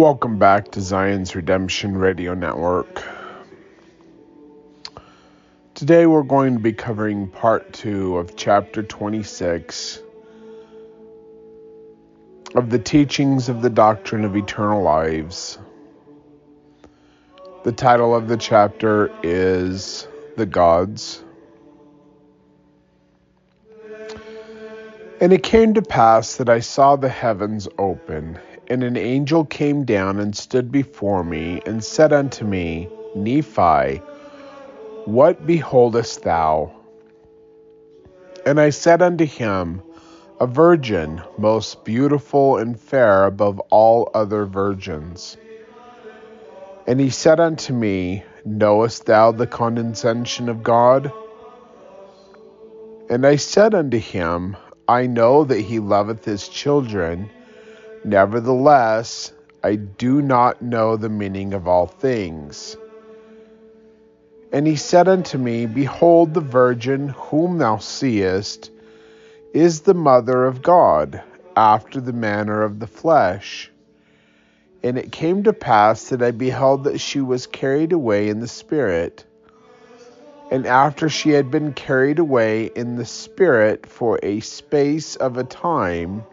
Welcome back to Zion's Redemption Radio Network. Today we're going to be covering part two of chapter 26 of the teachings of the doctrine of eternal lives. The title of the chapter is The Gods. And it came to pass that I saw the heavens open, and an angel came down and stood before me, and said unto me, Nephi, What beholdest thou? And I said unto him, A virgin, most beautiful and fair above all other virgins. And he said unto me, Knowest thou the condescension of God? And I said unto him, I know that he loveth his children. Nevertheless, I do not know the meaning of all things. And he said unto me, Behold, the virgin whom thou seest is the mother of God, after the manner of the flesh. And it came to pass that I beheld that she was carried away in the Spirit and after she had been carried away in the Spirit for a space of a time,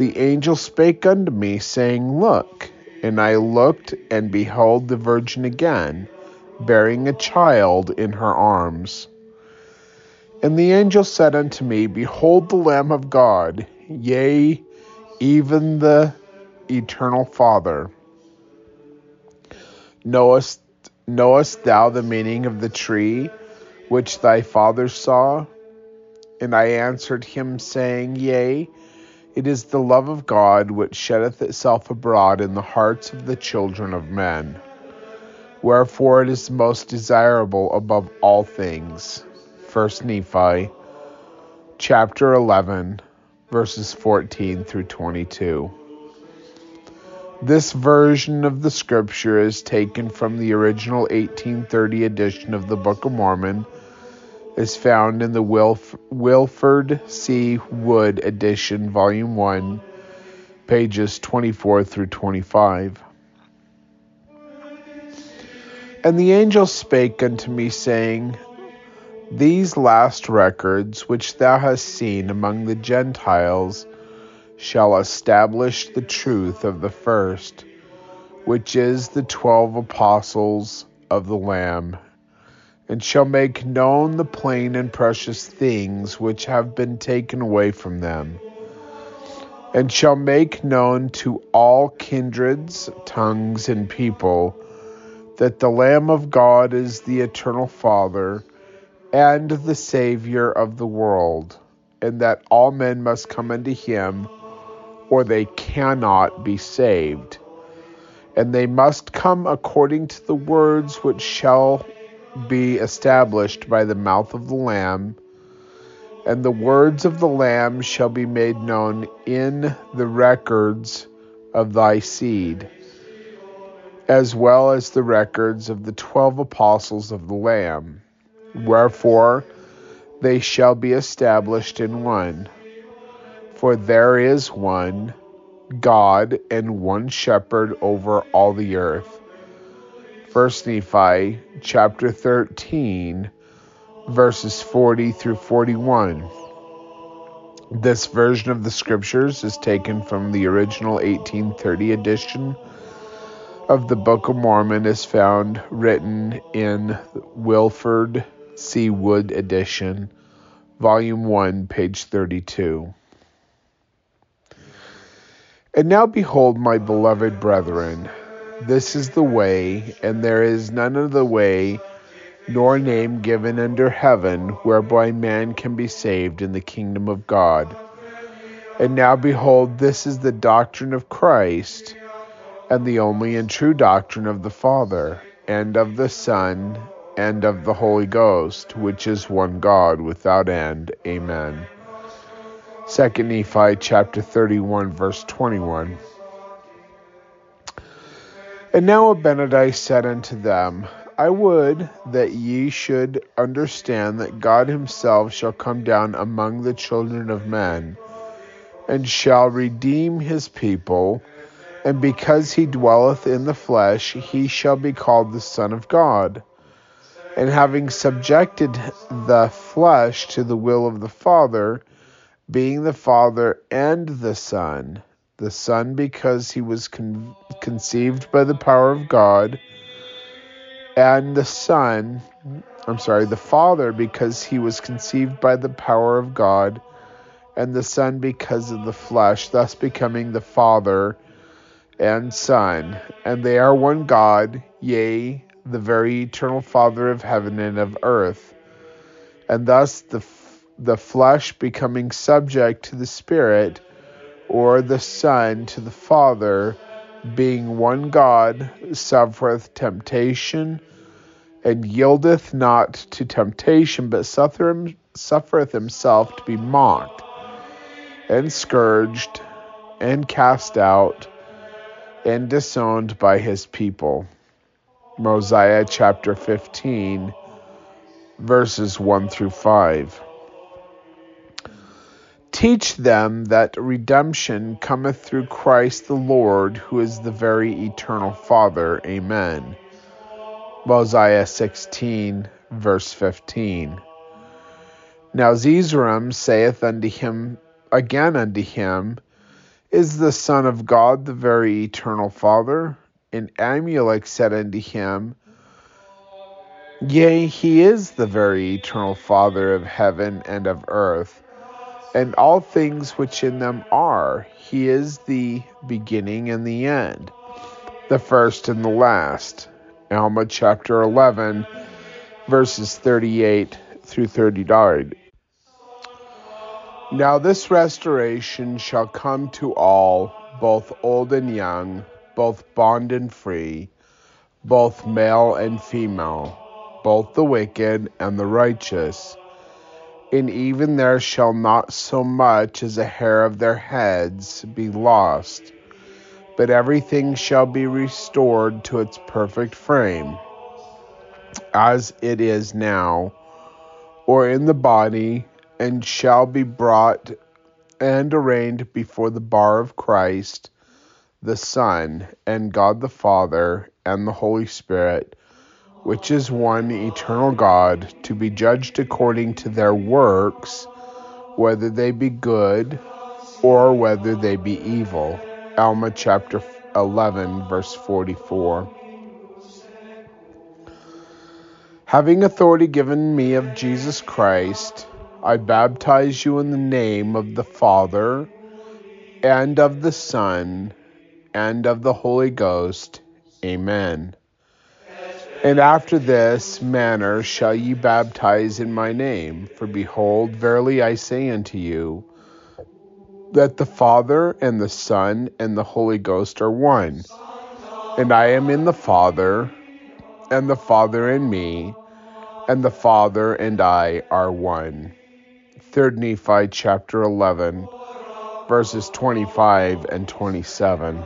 the angel spake unto me, saying, Look. And I looked, and beheld the virgin again, bearing a child in her arms. And the angel said unto me, Behold the Lamb of God, yea, even the eternal Father. Knowest Knowest thou the meaning of the tree which thy father saw? And I answered him, saying, Yea, it is the love of God which sheddeth itself abroad in the hearts of the children of men. Wherefore it is most desirable above all things. 1 Nephi chapter 11, verses 14 through 22. This version of the scripture is taken from the original 1830 edition of the Book of Mormon, is found in the Wilf- Wilford C. Wood edition, volume 1, pages 24 through 25. And the angel spake unto me, saying, These last records which thou hast seen among the Gentiles shall establish the truth of the first, which is the twelve apostles of the Lamb, and shall make known the plain and precious things which have been taken away from them, and shall make known to all kindreds, tongues, and people that the Lamb of God is the eternal Father and the Savior of the world, and that all men must come unto him or they cannot be saved. And they must come according to the words which shall be established by the mouth of the Lamb. And the words of the Lamb shall be made known in the records of thy seed, as well as the records of the twelve apostles of the Lamb. Wherefore they shall be established in one. For there is one God and one shepherd over all the earth. 1 Nephi chapter 13, verses 40 through 41. This version of the scriptures is taken from the original 1830 edition of the Book of Mormon is found written in Wilford C. Wood edition, volume 1, page 32. And now behold, my beloved brethren, this is the way, and there is none other way, nor name given under heaven whereby man can be saved in the kingdom of God. And now behold, this is the doctrine of Christ, and the only and true doctrine of the Father, and of the Son, and of the Holy Ghost, which is one God without end. Amen. 2 Nephi chapter 31, verse 21. And now Abinadi said unto them, I would that ye should understand that God himself shall come down among the children of men, and shall redeem his people, And because he dwelleth in the flesh, he shall be called the Son of God. And having subjected the flesh to the will of the Father, being the Father and the Son, the Son because he was con- conceived by the power of God, and the Son, I'm sorry, the Father because he was conceived by the power of God, and the Son because of the flesh, thus becoming the Father and Son, and they are one God, yea, the very eternal Father of heaven and of earth. And thus the, the flesh becoming subject to the Spirit, or the Son to the Father, being one God, suffereth temptation, and yieldeth not to temptation, but suffereth himself to be mocked, and scourged, and cast out and disowned by his people. Mosiah chapter 15, verses 1 through 5. Teach them that redemption cometh through Christ the Lord, who is the very eternal Father. Amen. Mosiah 16, verse 15. Now Zeezrom saith unto him again unto him, is the Son of God the very eternal Father? And Amulek said unto him, Yea, he is the very eternal Father of heaven and of earth, and all things which in them are. He is the beginning and the end, the first and the last. Alma chapter 11, verses 38 through 39. Now this restoration shall come to all, both old and young, both bond and free, both male and female, both the wicked and the righteous. And even there shall not so much as a hair of their heads be lost, but everything shall be restored to its perfect frame, as it is now, or in the body and shall be brought and arraigned before the bar of Christ, the Son, and God the Father, and the Holy Spirit, which is one eternal God, to be judged according to their works, whether they be good or whether they be evil. Alma chapter 11, verse 44. Having authority given me of Jesus Christ, I baptize you in the name of the Father, and of the Son, and of the Holy Ghost. Amen. And after this manner shall ye baptize in my name. For behold, verily I say unto you, that the Father and the Son and the Holy Ghost are one. And I am in the Father, and the Father in me, and the Father and I are one. 3 Nephi chapter 11, verses 25 and 27.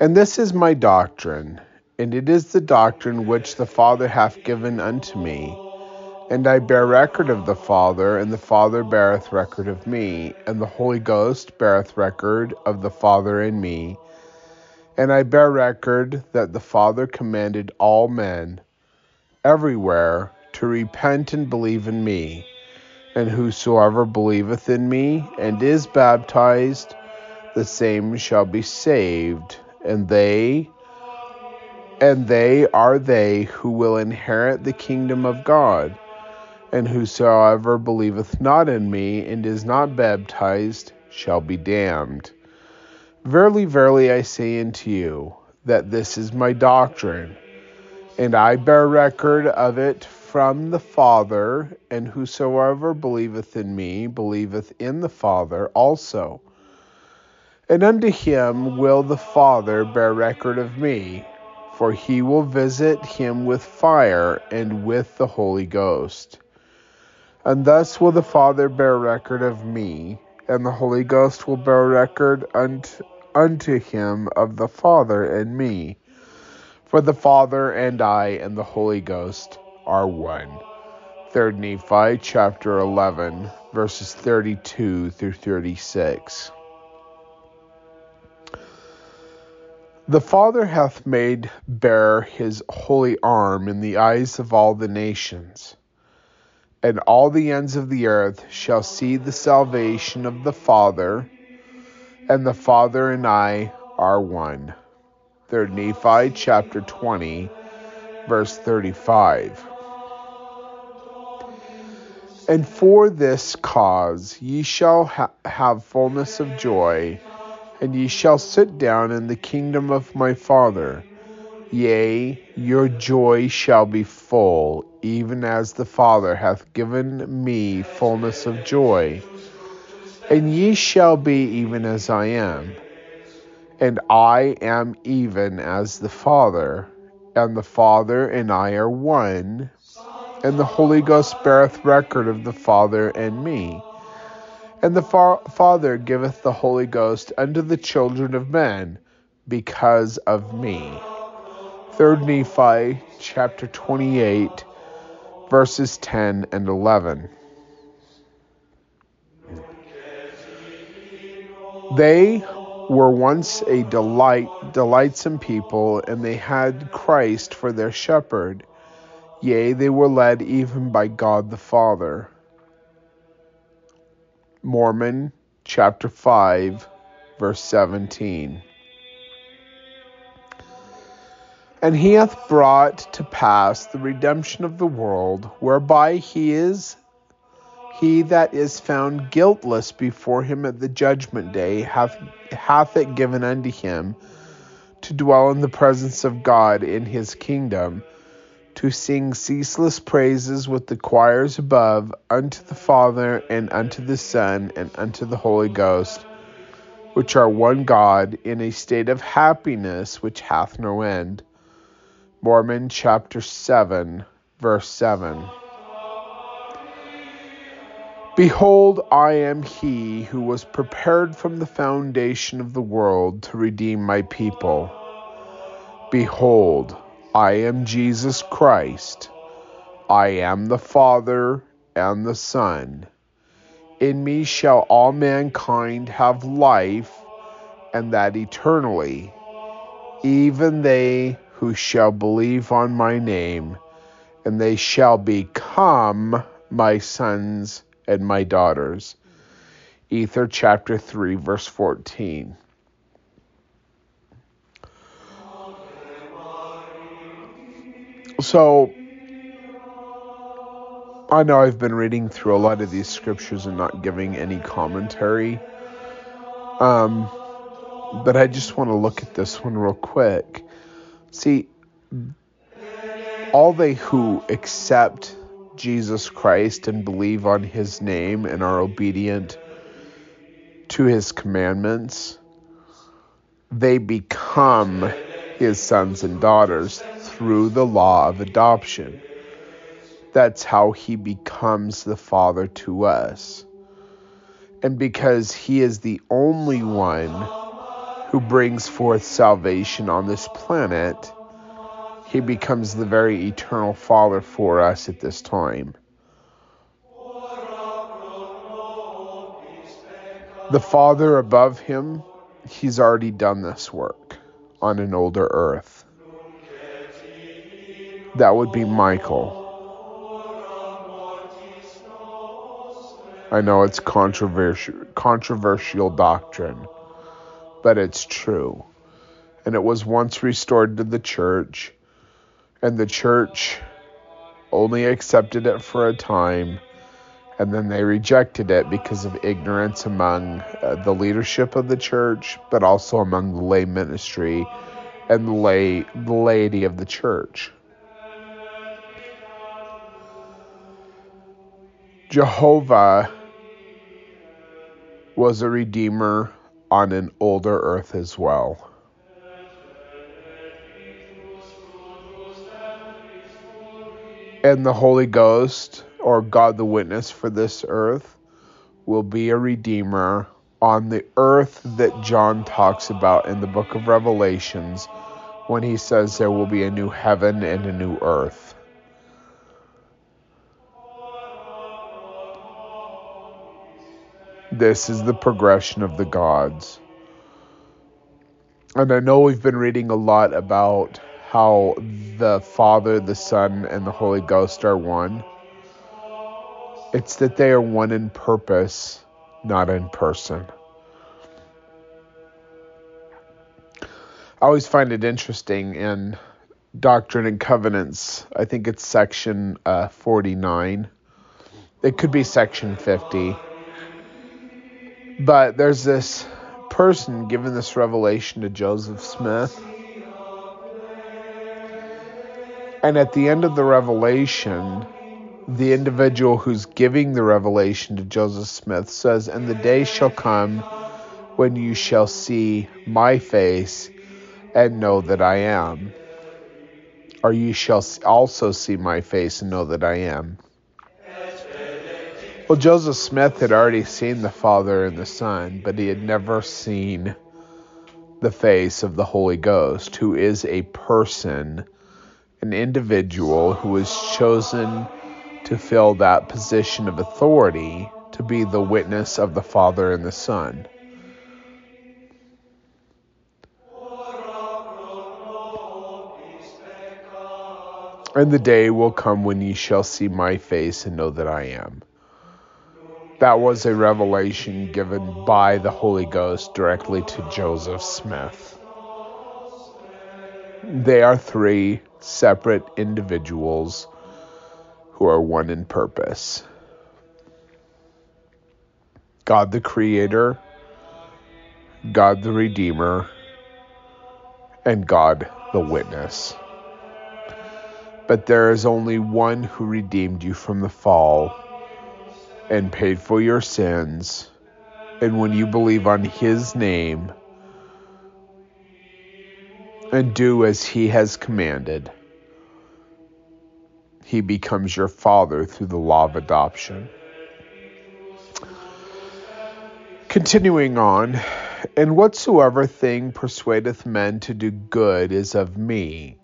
And this is my doctrine, and it is the doctrine which the Father hath given unto me. And I bear record of the Father, and the Father beareth record of me, and the Holy Ghost beareth record of the Father in me. And I bear record that the Father commanded all men, everywhere, to repent and believe in me. And whosoever believeth in me and is baptized, the same shall be saved, and they and they are they who will inherit the kingdom of God. And whosoever believeth not in me and is not baptized shall be damned. Verily, verily, I say unto you, that this is my doctrine, and I bear record of it from the Father, and whosoever believeth in me believeth in the Father also. And unto him will the Father bear record of me, for he will visit him with fire and with the Holy Ghost. And thus will the Father bear record of me, and the Holy Ghost will bear record unto, unto him of the Father and me. For the Father and I and the Holy Ghost are one. 3 Nephi chapter 11, verses 32 through 36. The Father hath made bare his holy arm in the eyes of all the nations, and all the ends of the earth shall see the salvation of the Father, and the Father and I are one. 3 Nephi chapter 20, verse 35. And for this cause ye shall ha- have fullness of joy, and ye shall sit down in the kingdom of my Father. Yea, your joy shall be full, even as the Father hath given me fullness of joy. And ye shall be even as I am. And I am even as the Father, and the Father and I are one and the Holy Ghost beareth record of the Father and me. And the fa- Father giveth the Holy Ghost unto the children of men because of me. 3 Nephi chapter 28, verses 10 and 11. They were once a delight, delightsome people, and they had Christ for their shepherd. Yea, they were led even by God the Father. Mormon chapter 5, verse 17. And he hath brought to pass the redemption of the world, whereby he is he that is found guiltless before him at the judgment day hath hath it given unto him to dwell in the presence of God in his kingdom to sing ceaseless praises with the choirs above unto the Father and unto the Son and unto the Holy Ghost, which are one God, in a state of happiness which hath no end. Mormon chapter 7, verse 7. Behold, I am he who was prepared from the foundation of the world to redeem my people. Behold, I am Jesus Christ. I am the Father and the Son. In me shall all mankind have life, and that eternally, even they who shall believe on my name, and they shall become my sons and my daughters. Ether chapter 3, verse 14. So, I know I've been reading through a lot of these scriptures and not giving any commentary. Um, but I just want to look at this one real quick. See, all they who accept Jesus Christ and believe on his name and are obedient to his commandments, they become his sons and daughters through the law of adoption. That's how he becomes the Father to us. And because he is the only one who brings forth salvation on this planet, he becomes the very eternal Father for us at this time. The Father above him, he's already done this work on an older earth. That would be Michael. I know it's controversial controversial doctrine, but it's true. And it was once restored to the church, and the church only accepted it for a time, and then they rejected it because of ignorance among uh, the leadership of the church, but also among the lay ministry and the lay the laity of the church. Jehovah was a redeemer on an older earth as well. And the Holy Ghost, or God the Witness for this earth, will be a redeemer on the earth that John talks about in the book of Revelations when he says there will be a new heaven and a new earth. This is the progression of the gods. and I know we've been reading a lot about how the Father, the Son, and the Holy Ghost are one. It's that they are one in purpose, not in person. I always find it interesting in Doctrine and Covenants. I think it's section uh, 49. It could be section 50. But there's this person given this revelation to Joseph Smith. And at the end of the revelation, the individual who's giving the revelation to Joseph Smith says, And the day shall come when you shall see my face and know that I am. Or you shall also see my face and know that I am. Well, Joseph Smith had already seen the Father and the Son, but he had never seen the face of the Holy Ghost, who is a person, an individual who was chosen to fill that position of authority to be the witness of the Father and the Son. And the day will come when ye shall see my face and know that I am. That was a revelation given by the Holy Ghost directly to Joseph Smith. They are three separate individuals who are one in purpose God the Creator, God the Redeemer, and God the Witness. But there is only one who redeemed you from the fall and paid for your sins. And when you believe on his name and do as he has commanded, he becomes your father through the law of adoption. Continuing on, and whatsoever thing persuadeth men to do good is of me.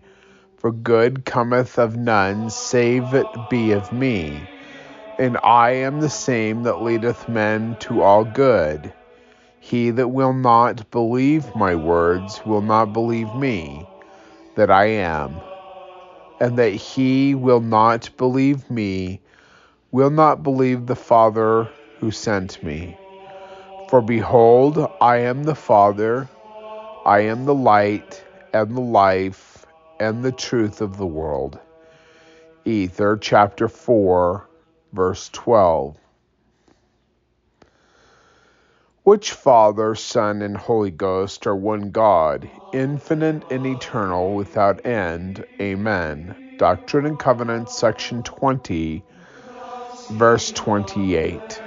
For good cometh of none, save it be of me and I am the same that leadeth men to all good. He that will not believe my words will not believe me, that I am, and that he will not believe me will not believe the Father who sent me. For behold, I am the Father, I am the light, and the life, and the truth of the world. Ether chapter 4 verse 12. Which Father, Son, and Holy Ghost are one God, infinite and eternal, without end. Amen. Doctrine and Covenants, section 20, verse 28.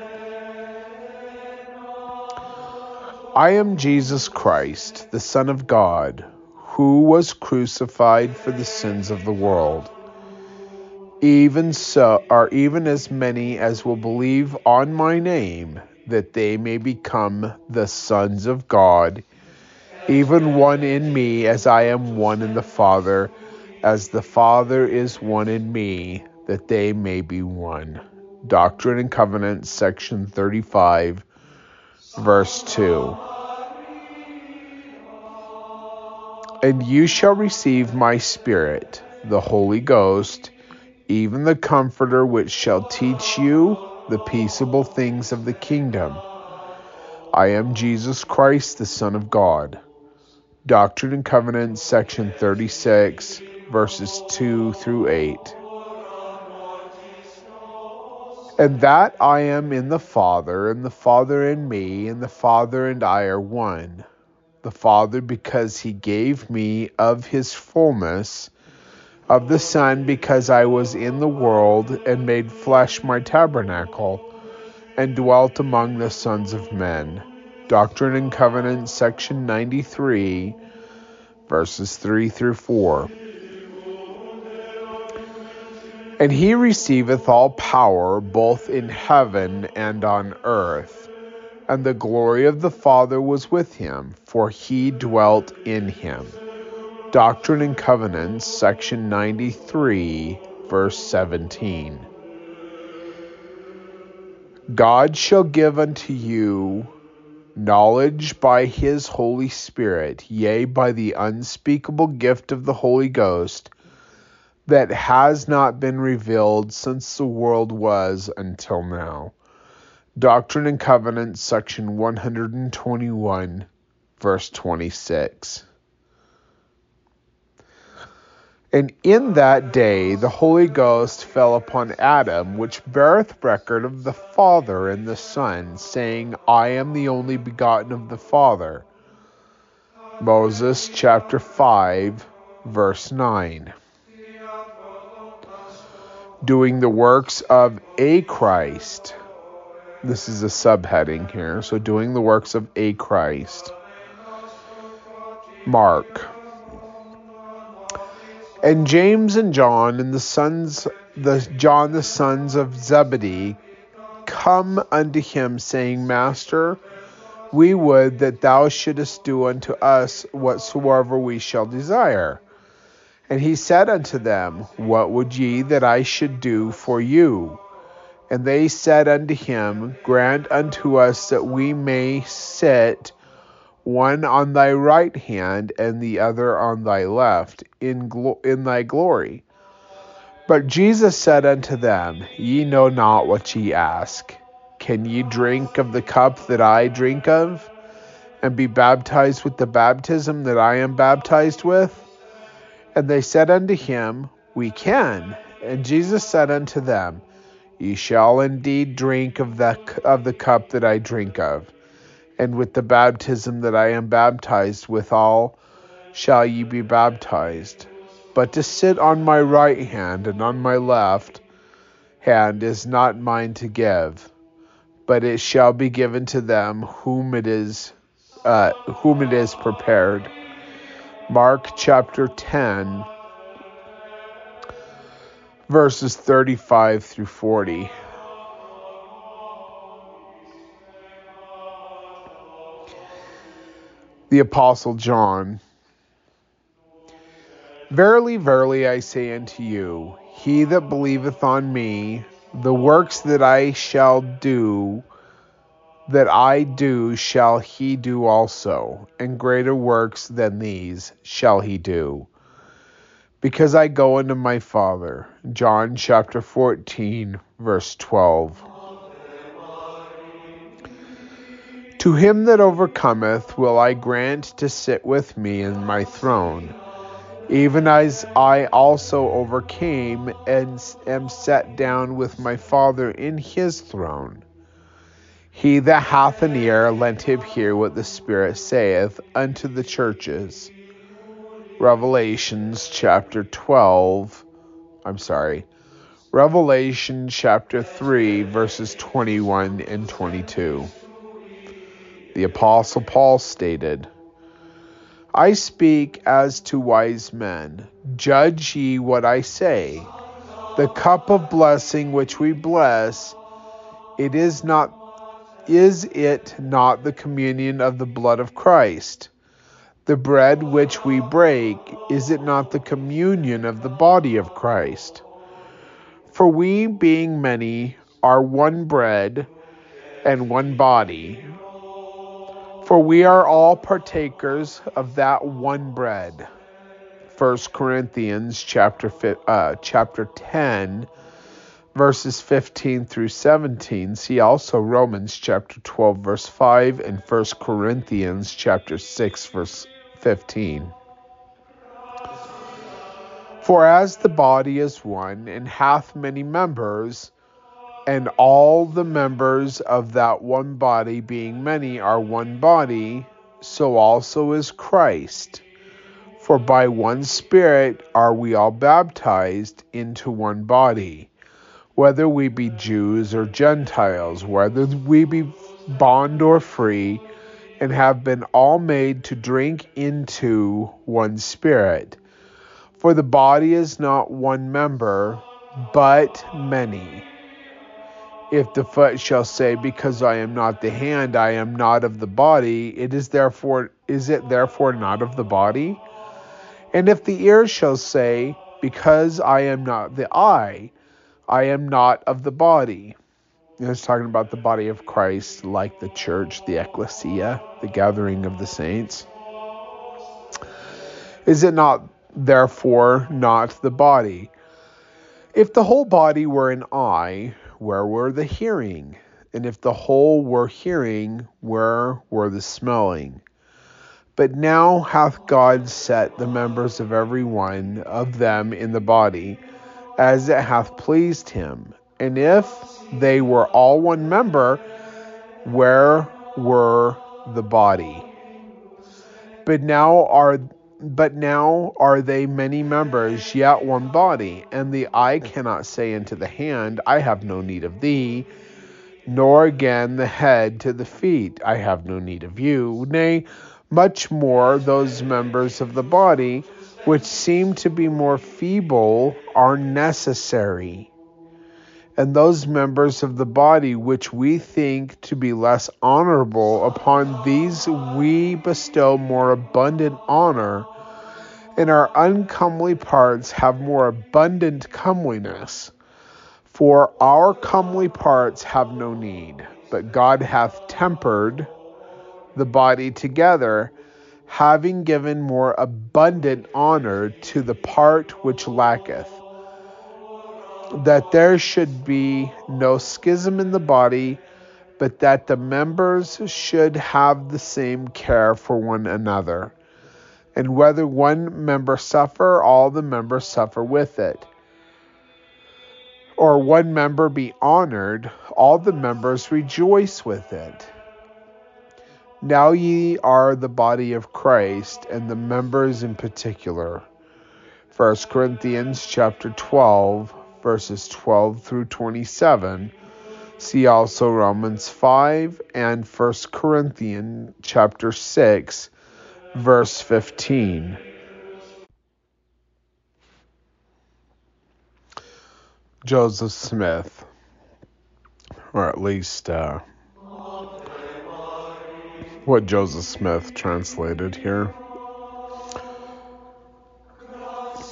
I am Jesus Christ, the Son of God, who was crucified for the sins of the world even so are even as many as will believe on my name, that they may become the sons of God, even one in me, as I am one in the Father, as the Father is one in me, that they may be one. Doctrine and Covenants, section 35, verse 2. And you shall receive my Spirit, the Holy Ghost even the Comforter, which shall teach you the peaceable things of the kingdom. I am Jesus Christ, the Son of God. Doctrine and Covenants, section 36, verses 2 through 8. And that I am in the Father, and the Father in me, and the Father and I are one. The Father, because he gave me of his fullness of the Son because I was in the world and made flesh my tabernacle and dwelt among the sons of men. Doctrine and Covenants, section 93, verses 3 through 4. And he receiveth all power both in heaven and on earth. And the glory of the Father was with him, for he dwelt in him. Doctrine and Covenants, section 93, verse 17. God shall give unto you knowledge by his Holy Spirit, yea, by the unspeakable gift of the Holy Ghost, that has not been revealed since the world was until now. Doctrine and Covenants, section 121, verse 26. And in that day the Holy Ghost fell upon Adam, which beareth record of the Father and the Son, saying, I am the only begotten of the Father. Moses chapter 5, verse 9. Doing the works of a Christ. This is a subheading here. So, doing the works of a Christ. Mark and James and John and the sons the John the sons of Zebedee come unto him saying, Master, we would that thou shouldest do unto us whatsoever we shall desire. And he said unto them, What would ye that I should do for you? And they said unto him, Grant unto us that we may sit one on thy right hand and the other on thy left, in, glo- in thy glory. But Jesus said unto them, Ye know not what ye ask. Can ye drink of the cup that I drink of, and be baptized with the baptism that I am baptized with? And they said unto him, We can. And Jesus said unto them, Ye shall indeed drink of the, of the cup that I drink of and with the baptism that I am baptized withal shall ye be baptized. But to sit on my right hand and on my left hand is not mine to give, but it shall be given to them whom it is uh, whom it is prepared. Mark chapter 10 verses 35 through 40. The Apostle John. Verily, verily, I say unto you, he that believeth on me, the works that I shall do, that I do, shall he do also, and greater works than these shall he do. Because I go unto my Father. John chapter 14, verse 12. To him that overcometh will I grant to sit with me in my throne, even as I also overcame and am set down with my Father in his throne. He that hath an ear, let him hear what the Spirit saith unto the churches. Revelations chapter 12. I'm sorry. Revelation chapter 3, verses 21 and 22 the Apostle Paul stated, I speak as to wise men. Judge ye what I say. The cup of blessing which we bless, it is not is it not the communion of the blood of Christ? The bread which we break, is it not the communion of the body of Christ? For we, being many, are one bread and one body, for we are all partakers of that one bread. 1 Corinthians chapter uh, chapter 10 verses 15 through 17. See also Romans chapter 12 verse 5 and 1 Corinthians chapter 6 verse 15. For as the body is one and hath many members, and all the members of that one body, being many, are one body, so also is Christ. For by one Spirit are we all baptized into one body, whether we be Jews or Gentiles, whether we be bond or free, and have been all made to drink into one Spirit. For the body is not one member, but many. If the foot shall say, Because I am not the hand, I am not of the body, it is therefore is it therefore not of the body? And if the ear shall say, Because I am not the eye, I am not of the body. It's talking about the body of Christ, like the church, the ecclesia, the gathering of the saints. Is it not, therefore, not the body? If the whole body were an eye, where were the hearing? And if the whole were hearing, where were the smelling? But now hath God set the members of every one of them in the body, as it hath pleased him. And if they were all one member, where were the body? But now are but now are they many members, yet one body, and the eye cannot say unto the hand, I have no need of thee, nor again the head to the feet, I have no need of you. Nay, much more those members of the body which seem to be more feeble are necessary. And those members of the body which we think to be less honorable, upon these we bestow more abundant honor, and our uncomely parts have more abundant comeliness. For our comely parts have no need, but God hath tempered the body together, having given more abundant honor to the part which lacketh, that there should be no schism in the body, but that the members should have the same care for one another. And whether one member suffer, all the members suffer with it. Or one member be honored, all the members rejoice with it. Now ye are the body of Christ, and the members in particular. 1 Corinthians chapter 12, verses 12 through 27. See also Romans 5 and 1 Corinthians chapter 6, verse 15. Joseph Smith, or at least uh, what Joseph Smith translated here.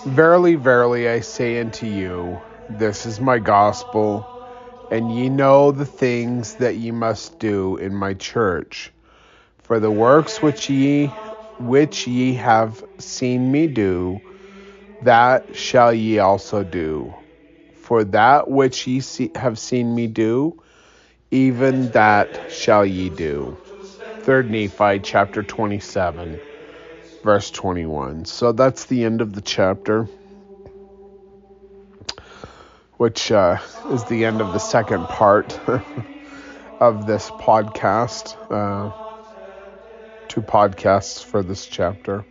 Verily, verily, I say unto you, this is my gospel, and ye know the things that ye must do in my church. For the works which ye which ye have seen me do, that shall ye also do. For that which ye see, have seen me do, even that shall ye do. 3rd Nephi chapter 27, verse 21. So that's the end of the chapter, which uh, is the end of the second part of this podcast. Uh, two podcasts for this chapter.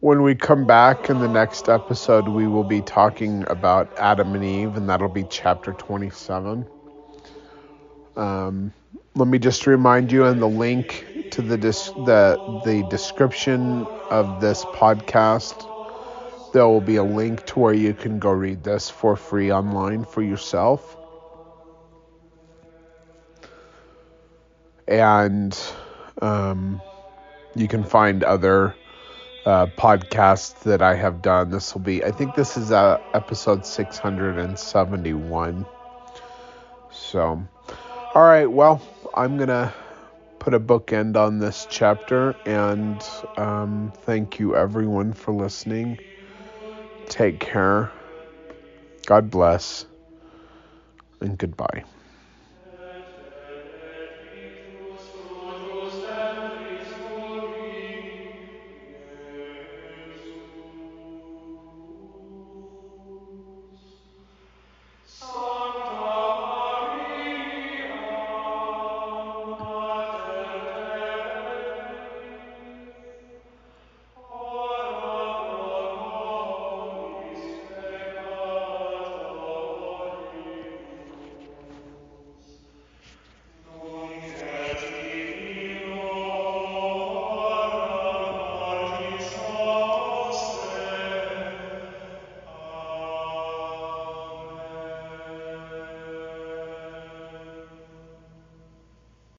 When we come back in the next episode, we will be talking about Adam and Eve, and that'll be chapter 27. Um, let me just remind you in the link to the dis- the the description of this podcast there will be a link to where you can go read this for free online for yourself and um, you can find other uh, podcasts that I have done. This will be, I think this is uh, episode 671. So, all right, well, I'm going to put a bookend on this chapter and um, thank you everyone for listening. Take care. God bless and goodbye.